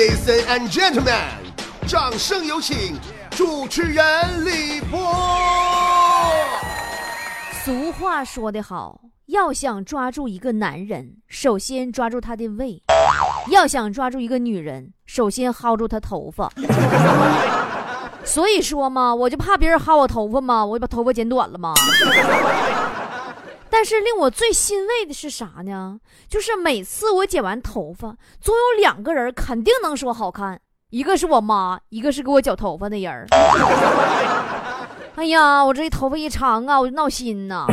Ladies and gentlemen，掌声有请主持人李波。俗话说得好，要想抓住一个男人，首先抓住他的胃；要想抓住一个女人，首先薅住她头发。所以说嘛，我就怕别人薅我头发嘛，我就把头发剪短了嘛。但是令我最欣慰的是啥呢？就是每次我剪完头发，总有两个人肯定能说好看，一个是我妈，一个是给我剪头发的人 哎呀，我这头发一长啊，我就闹心呐。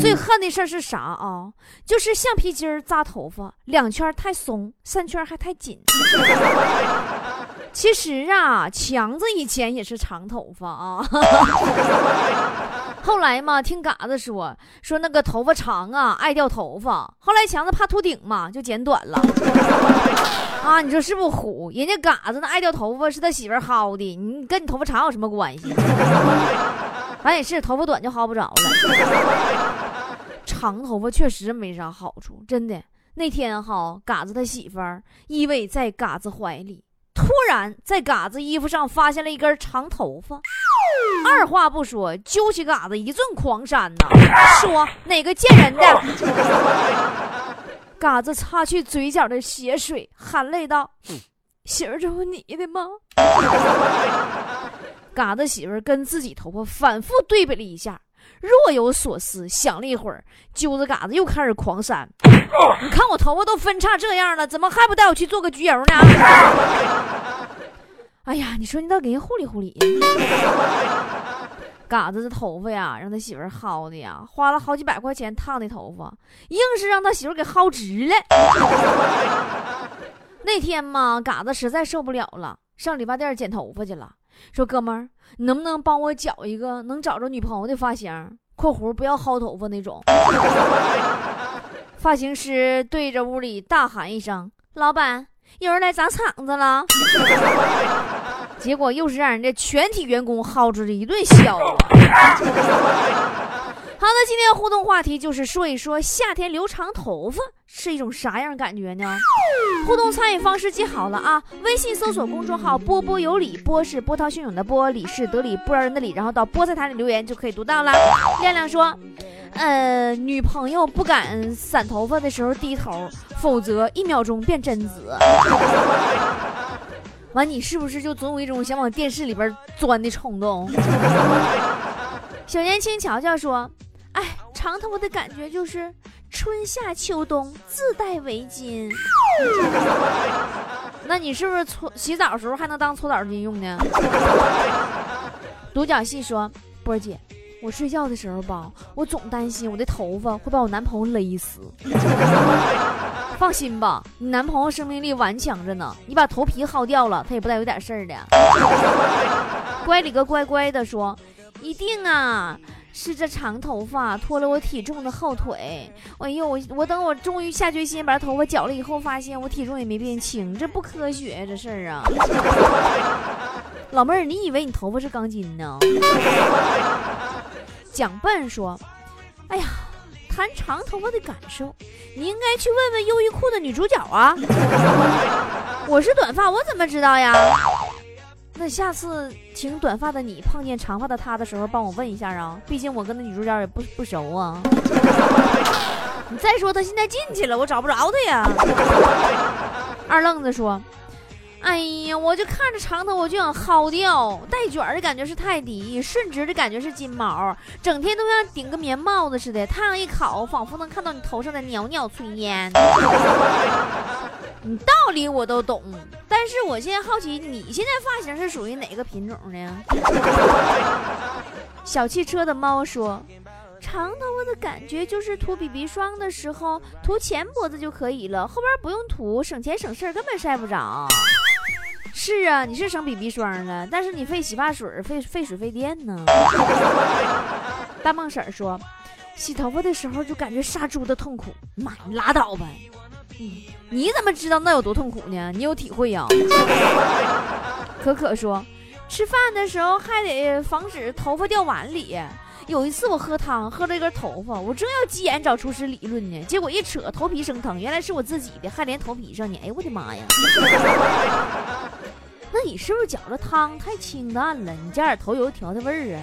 最恨的事是啥啊？就是橡皮筋扎头发，两圈太松，三圈还太紧。其实啊，强子以前也是长头发啊。后来嘛，听嘎子说说那个头发长啊，爱掉头发。后来强子怕秃顶嘛，就剪短了。啊，你说是不是虎？人家嘎子那爱掉头发是他媳妇薅的，你跟你头发长有什么关系？反 也是头发短就薅不着了。长头发确实没啥好处，真的。那天哈，嘎子他媳妇依偎在嘎子怀里。突然，在嘎子衣服上发现了一根长头发，二话不说，揪起嘎子一顿狂扇呐，说：“哪个贱人的？” 嘎子擦去嘴角的血水，含泪道：“媳妇，这不你的吗？” 嘎子媳妇跟自己头发反复对比了一下。若有所思，想了一会儿，揪着嘎子又开始狂扇。你看我头发都分叉这样了，怎么还不带我去做个焗油呢？哎呀，你说你倒给人护理护理。嘎子的头发呀，让他媳妇薅的呀，花了好几百块钱烫的头发，硬是让他媳妇给薅直了。那天嘛，嘎子实在受不了了，上理发店剪头发去了。说哥们儿，你能不能帮我找一个能找着女朋友的发型？（括弧不要薅头发那种。）发型师对着屋里大喊一声：“老板，有人来砸场子了！”结果又是让人家全体员工薅出了一顿笑话。好的，今天的互动话题就是说一说夏天留长头发是一种啥样感觉呢？互动参与方式记好了啊，微信搜索公众号“波波有理”，波是波涛汹涌的波，理是得理不饶人的理，然后到菠菜坛里留言就可以读到了。亮亮说，呃，女朋友不敢散头发的时候低头，否则一秒钟变贞子。完，你是不是就总有一种想往电视里边钻的冲动？小年轻乔乔说。哎，长头发的感觉就是春夏秋冬自带围巾。那你是不是搓洗澡的时候还能当搓澡巾用呢？独角戏说：“波姐，我睡觉的时候吧，我总担心我的头发会把我男朋友勒死。放心吧，你男朋友生命力顽强着呢，你把头皮薅掉了，他也不带有点事儿的。”乖里个乖乖的说：“一定啊。”是这长头发拖了我体重的后腿。哎呦，我我等我终于下决心把头发绞了以后，发现我体重也没变轻，这不科学呀，这事儿啊！老妹儿，你以为你头发是钢筋呢？蒋笨说：“哎呀，谈长头发的感受，你应该去问问优衣库的女主角啊。我是短发，我怎么知道呀？”那下次请短发的你碰见长发的他的时候，帮我问一下啊，毕竟我跟那女主角也不不熟啊。你再说他现在进去了，我找不着他呀。二愣子说：“哎呀，我就看着长头我就想薅掉，带卷的感觉是泰迪，顺直的感觉是金毛，整天都像顶个棉帽子似的，太阳一烤，仿佛能看到你头上的袅袅炊烟。”你道理我都懂，但是我现在好奇，你现在发型是属于哪个品种呢？小汽车的猫说：“长头发的感觉就是涂 BB 霜的时候涂前脖子就可以了，后边不用涂，省钱省事儿，根本晒不着。”是啊，你是省 BB 霜了，但是你费洗发水，费费水费电呢。大梦婶说：“洗头发的时候就感觉杀猪的痛苦。”妈，你拉倒吧。你怎么知道那有多痛苦呢？你有体会呀？可可说，吃饭的时候还得防止头发掉碗里，有一次我喝汤喝了一根头发，我正要急眼找厨师理论呢，结果一扯头皮生疼，原来是我自己的，还连头皮上呢。哎呦我的妈呀！那你是不是搅的汤太清淡了？你加点头油调调味儿啊？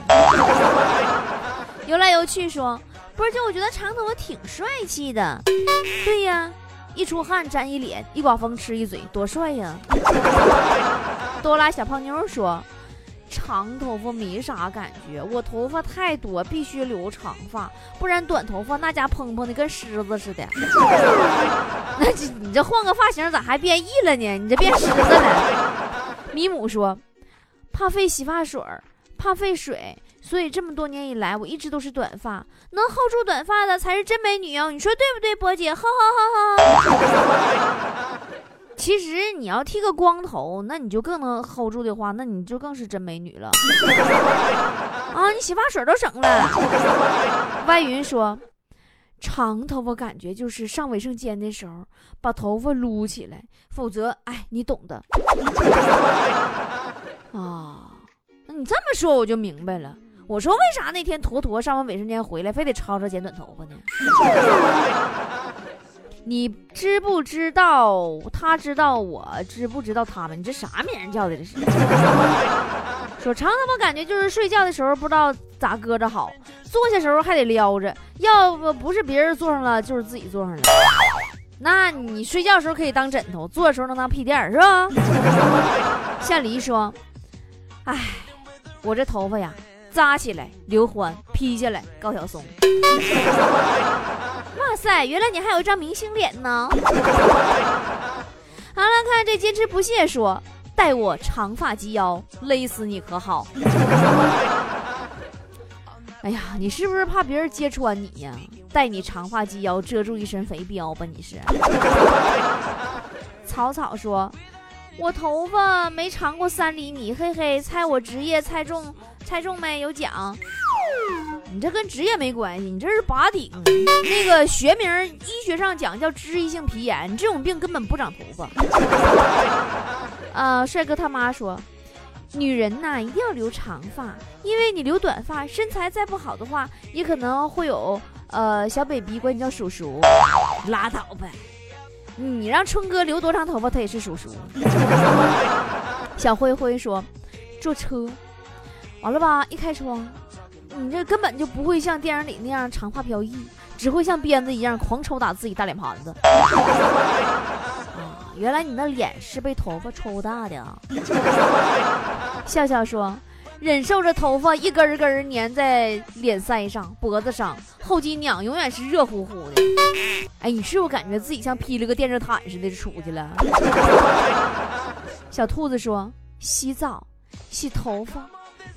游来游去说，波儿姐，我觉得长头发挺帅气的。对呀，一出汗沾一脸，一刮风吃一嘴，多帅呀！多拉小胖妞说。长头发没啥感觉，我头发太多，必须留长发，不然短头发那家蓬蓬的跟狮子似的。那这你这换个发型咋还变异了呢？你这变狮子了。米姆说，怕费洗发水，怕费水，所以这么多年以来我一直都是短发，能 hold 住短发的才是真美女哦。你说对不对，波姐？哈哈哈哈。其实你要剃个光头，那你就更能 hold 住的话，那你就更是真美女了。啊，你洗发水都省了。歪云说，长头发感觉就是上卫生间的时候把头发撸起来，否则，哎，你懂的。啊，那你这么说我就明白了。我说为啥那天坨坨上完卫生间回来，非得吵吵剪短头发呢？你知不知道？他知道我知不知道他们？你这啥名叫的？这是 说长头发感觉就是睡觉的时候不知道咋搁着好，坐下时候还得撩着，要不不是别人坐上了，就是自己坐上了。那你睡觉时候可以当枕头，坐的时候能当屁垫是吧？夏黎说：“哎，我这头发呀，扎起来刘欢，披下来高晓松。”哇塞，原来你还有一张明星脸呢！好了，看这坚持不懈说，待我长发及腰，勒死你可好？哎呀，你是不是怕别人揭穿你呀？待你长发及腰，遮住一身肥膘吧？你是？草草说，我头发没长过三厘米，嘿嘿，猜我职业，猜中，猜中没？有奖。你这跟职业没关系，你这是拔顶。那个学名，医学上讲叫脂溢性皮炎，这种病根本不长头发。呃，帅哥他妈说，女人呐一定要留长发，因为你留短发，身材再不好的话，也可能会有呃小 baby 管你叫叔叔。拉倒呗，你让春哥留多长头发，他也是叔叔。小灰灰说，坐车完了吧，一开窗。你这根本就不会像电影里那样长发飘逸，只会像鞭子一样狂抽打自己大脸盘子。原来你的脸是被头发抽大的啊！笑笑说，忍受着头发一根根粘在脸腮上、脖子上，后脊梁永远是热乎乎的。哎，你是不是感觉自己像披了个电热毯似的出去了？小兔子说，洗澡、洗头发、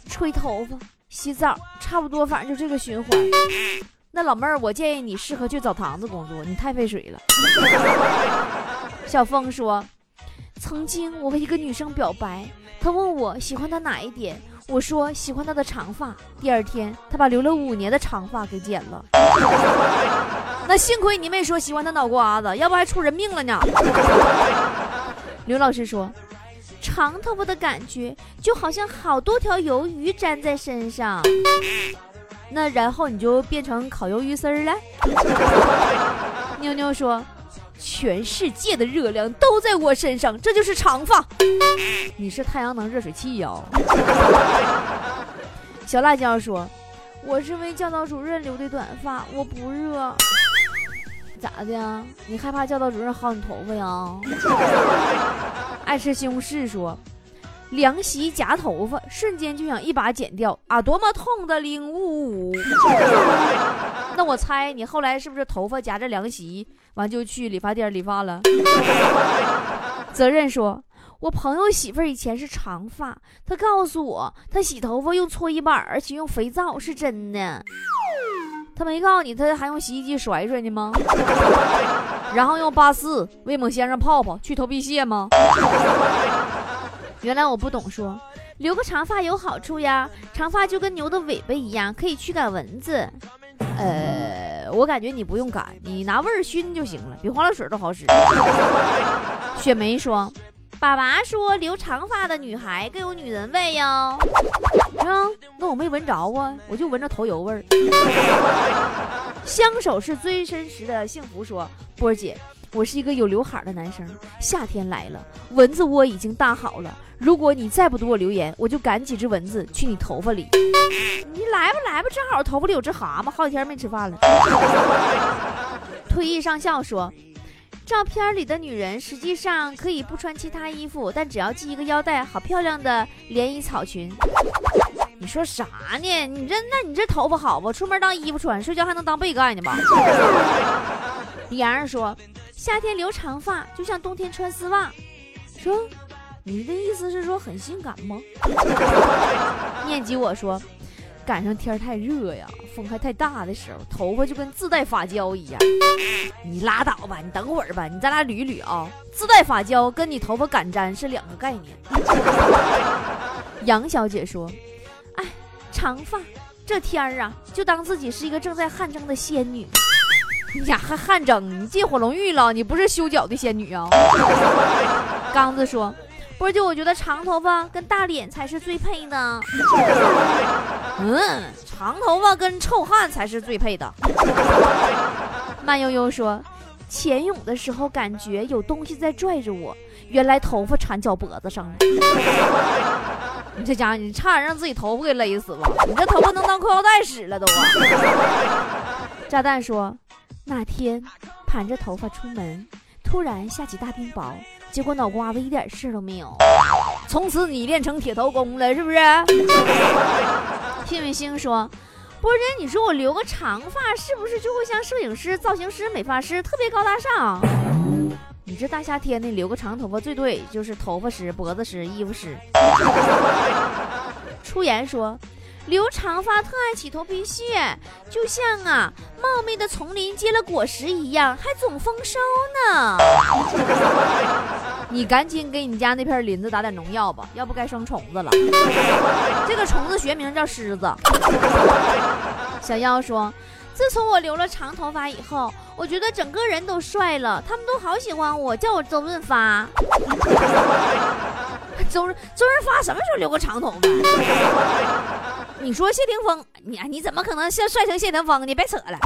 吹头发。洗澡差不多，反正就这个循环。那老妹儿，我建议你适合去澡堂子工作，你太费水了。小凤说，曾经我和一个女生表白，她问我喜欢她哪一点，我说喜欢她的长发。第二天，她把留了五年的长发给剪了。那幸亏你没说喜欢她脑瓜子，要不还出人命了呢。刘老师说。长头发的感觉就好像好多条鱿鱼粘在身上，那然后你就变成烤鱿鱼丝了。妞妞说：“全世界的热量都在我身上，这就是长发。”你是太阳能热水器呀？小辣椒说：“我是为教导主任留的短发，我不热。”咋的呀？你害怕教导主任薅你头发呀？爱吃西红柿说，凉席夹头发，瞬间就想一把剪掉啊！多么痛的领悟！那我猜你后来是不是头发夹着凉席，完就去理发店理发了？责任说，我朋友媳妇儿以前是长发，她告诉我，她洗头发用搓衣板，而且用肥皂，是真的。他没告诉你，他还用洗衣机甩甩呢吗？然后用八四威猛先生泡泡去头皮屑吗？原来我不懂，说留个长发有好处呀，长发就跟牛的尾巴一样，可以驱赶蚊子。呃，我感觉你不用赶，你拿味儿熏就行了，比花露水都好使。雪梅说，爸爸说留长发的女孩更有女人味哟。啊，那我没闻着啊，我就闻着头油味儿。相守是最真实的幸福。说波儿姐，我是一个有刘海的男生，夏天来了，蚊子窝已经搭好了。如果你再不给我留言，我就赶几只蚊子去你头发里。你来吧来吧，正好头发里有只蛤蟆，好几天没吃饭了。退役上校说。照片里的女人实际上可以不穿其他衣服，但只要系一个腰带，好漂亮的连衣草裙。你说啥呢？你这那你这头发好不？出门当衣服穿，睡觉还能当被盖呢吧？李阳说，夏天留长发就像冬天穿丝袜。说，你的意思是说很性感吗？念及我说。赶上天太热呀，风还太大的时候，头发就跟自带发胶一样。你拉倒吧，你等会儿吧，你咱俩捋捋啊。自带发胶跟你头发敢粘是两个概念。杨小姐说：“哎，长发，这天儿啊，就当自己是一个正在汗蒸的仙女。你呀，还汗蒸？你进火龙浴了？你不是修脚的仙女啊？” 刚子说。波姐，我觉得长头发跟大脸才是最配的。嗯，长头发跟臭汗才是最配的。慢悠悠说，潜泳的时候感觉有东西在拽着我，原来头发缠脚脖子上了。你这家伙，你差点让自己头发给勒死吧？你这头发能当裤腰带使了都啊！炸弹说，那天盘着头发出门，突然下起大冰雹。结果脑瓜子一点事都没有，从此你练成铁头功了，是不是？信伟星说：“波姐，你说我留个长发，是不是就会像摄影师、造型师、美发师，特别高大上？你这大夏天的留个长头发，最多也就是头发湿、脖子湿、衣服湿。”出言说。留长发特爱起头皮屑，就像啊茂密的丛林结了果实一样，还总丰收呢。你赶紧给你家那片林子打点农药吧，要不该生虫子了。这个虫子学名叫虱子。小妖说：“自从我留了长头发以后，我觉得整个人都帅了，他们都好喜欢我，叫我周润发。”周周润发什么时候留过长头发？你说谢霆锋，你你怎么可能像帅成谢霆锋？你别扯了。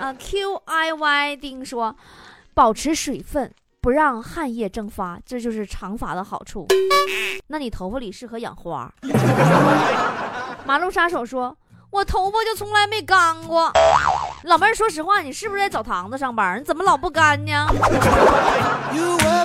啊，Q I Y 丁说，保持水分，不让汗液蒸发，这就是长发的好处。那你头发里适合养花。马路杀手说，我头发就从来没干过。老妹儿，说实话，你是不是在澡堂子上班？你怎么老不干呢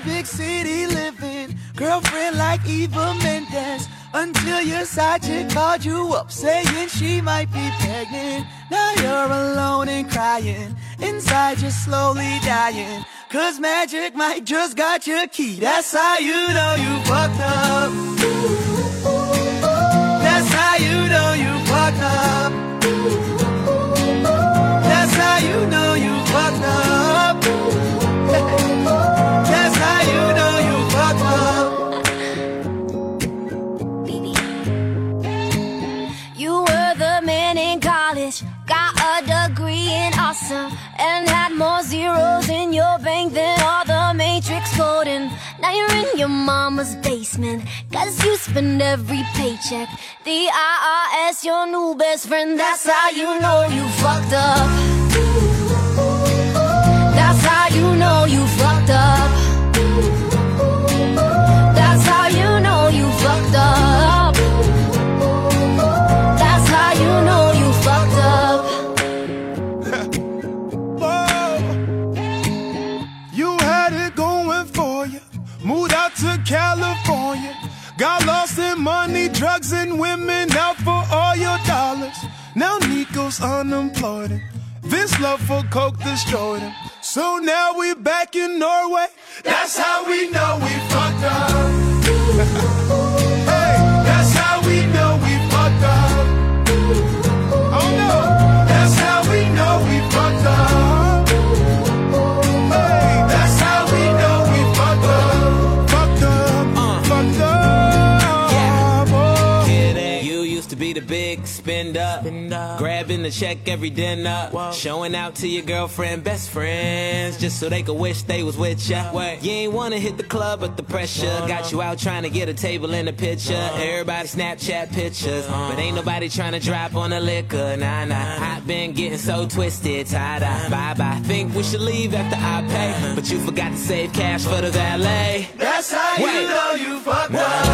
？Until your side chick called you up saying she might be pregnant. Now you're alone and crying. Inside you're slowly dying. Cause magic might just got your key. That's how you know you fucked up. That's how you know you fucked up. That's how you know you fucked up. Spend every paycheck. The IRS, your new best friend, that's how you know you fucked up. That's how you know in Norway. That's how we know we fucked up. Check every dinner. Showing out to your girlfriend, best friends, just so they could wish they was with ya. You ain't wanna hit the club, but the pressure got you out trying to get a table in the picture. Everybody Snapchat pictures, but ain't nobody trying to drop on the liquor. Nah, nah. I've been getting so twisted, tied up. Bye bye. Think we should leave after I pay, but you forgot to save cash for the valet. That's how Wait. you know you fucked up.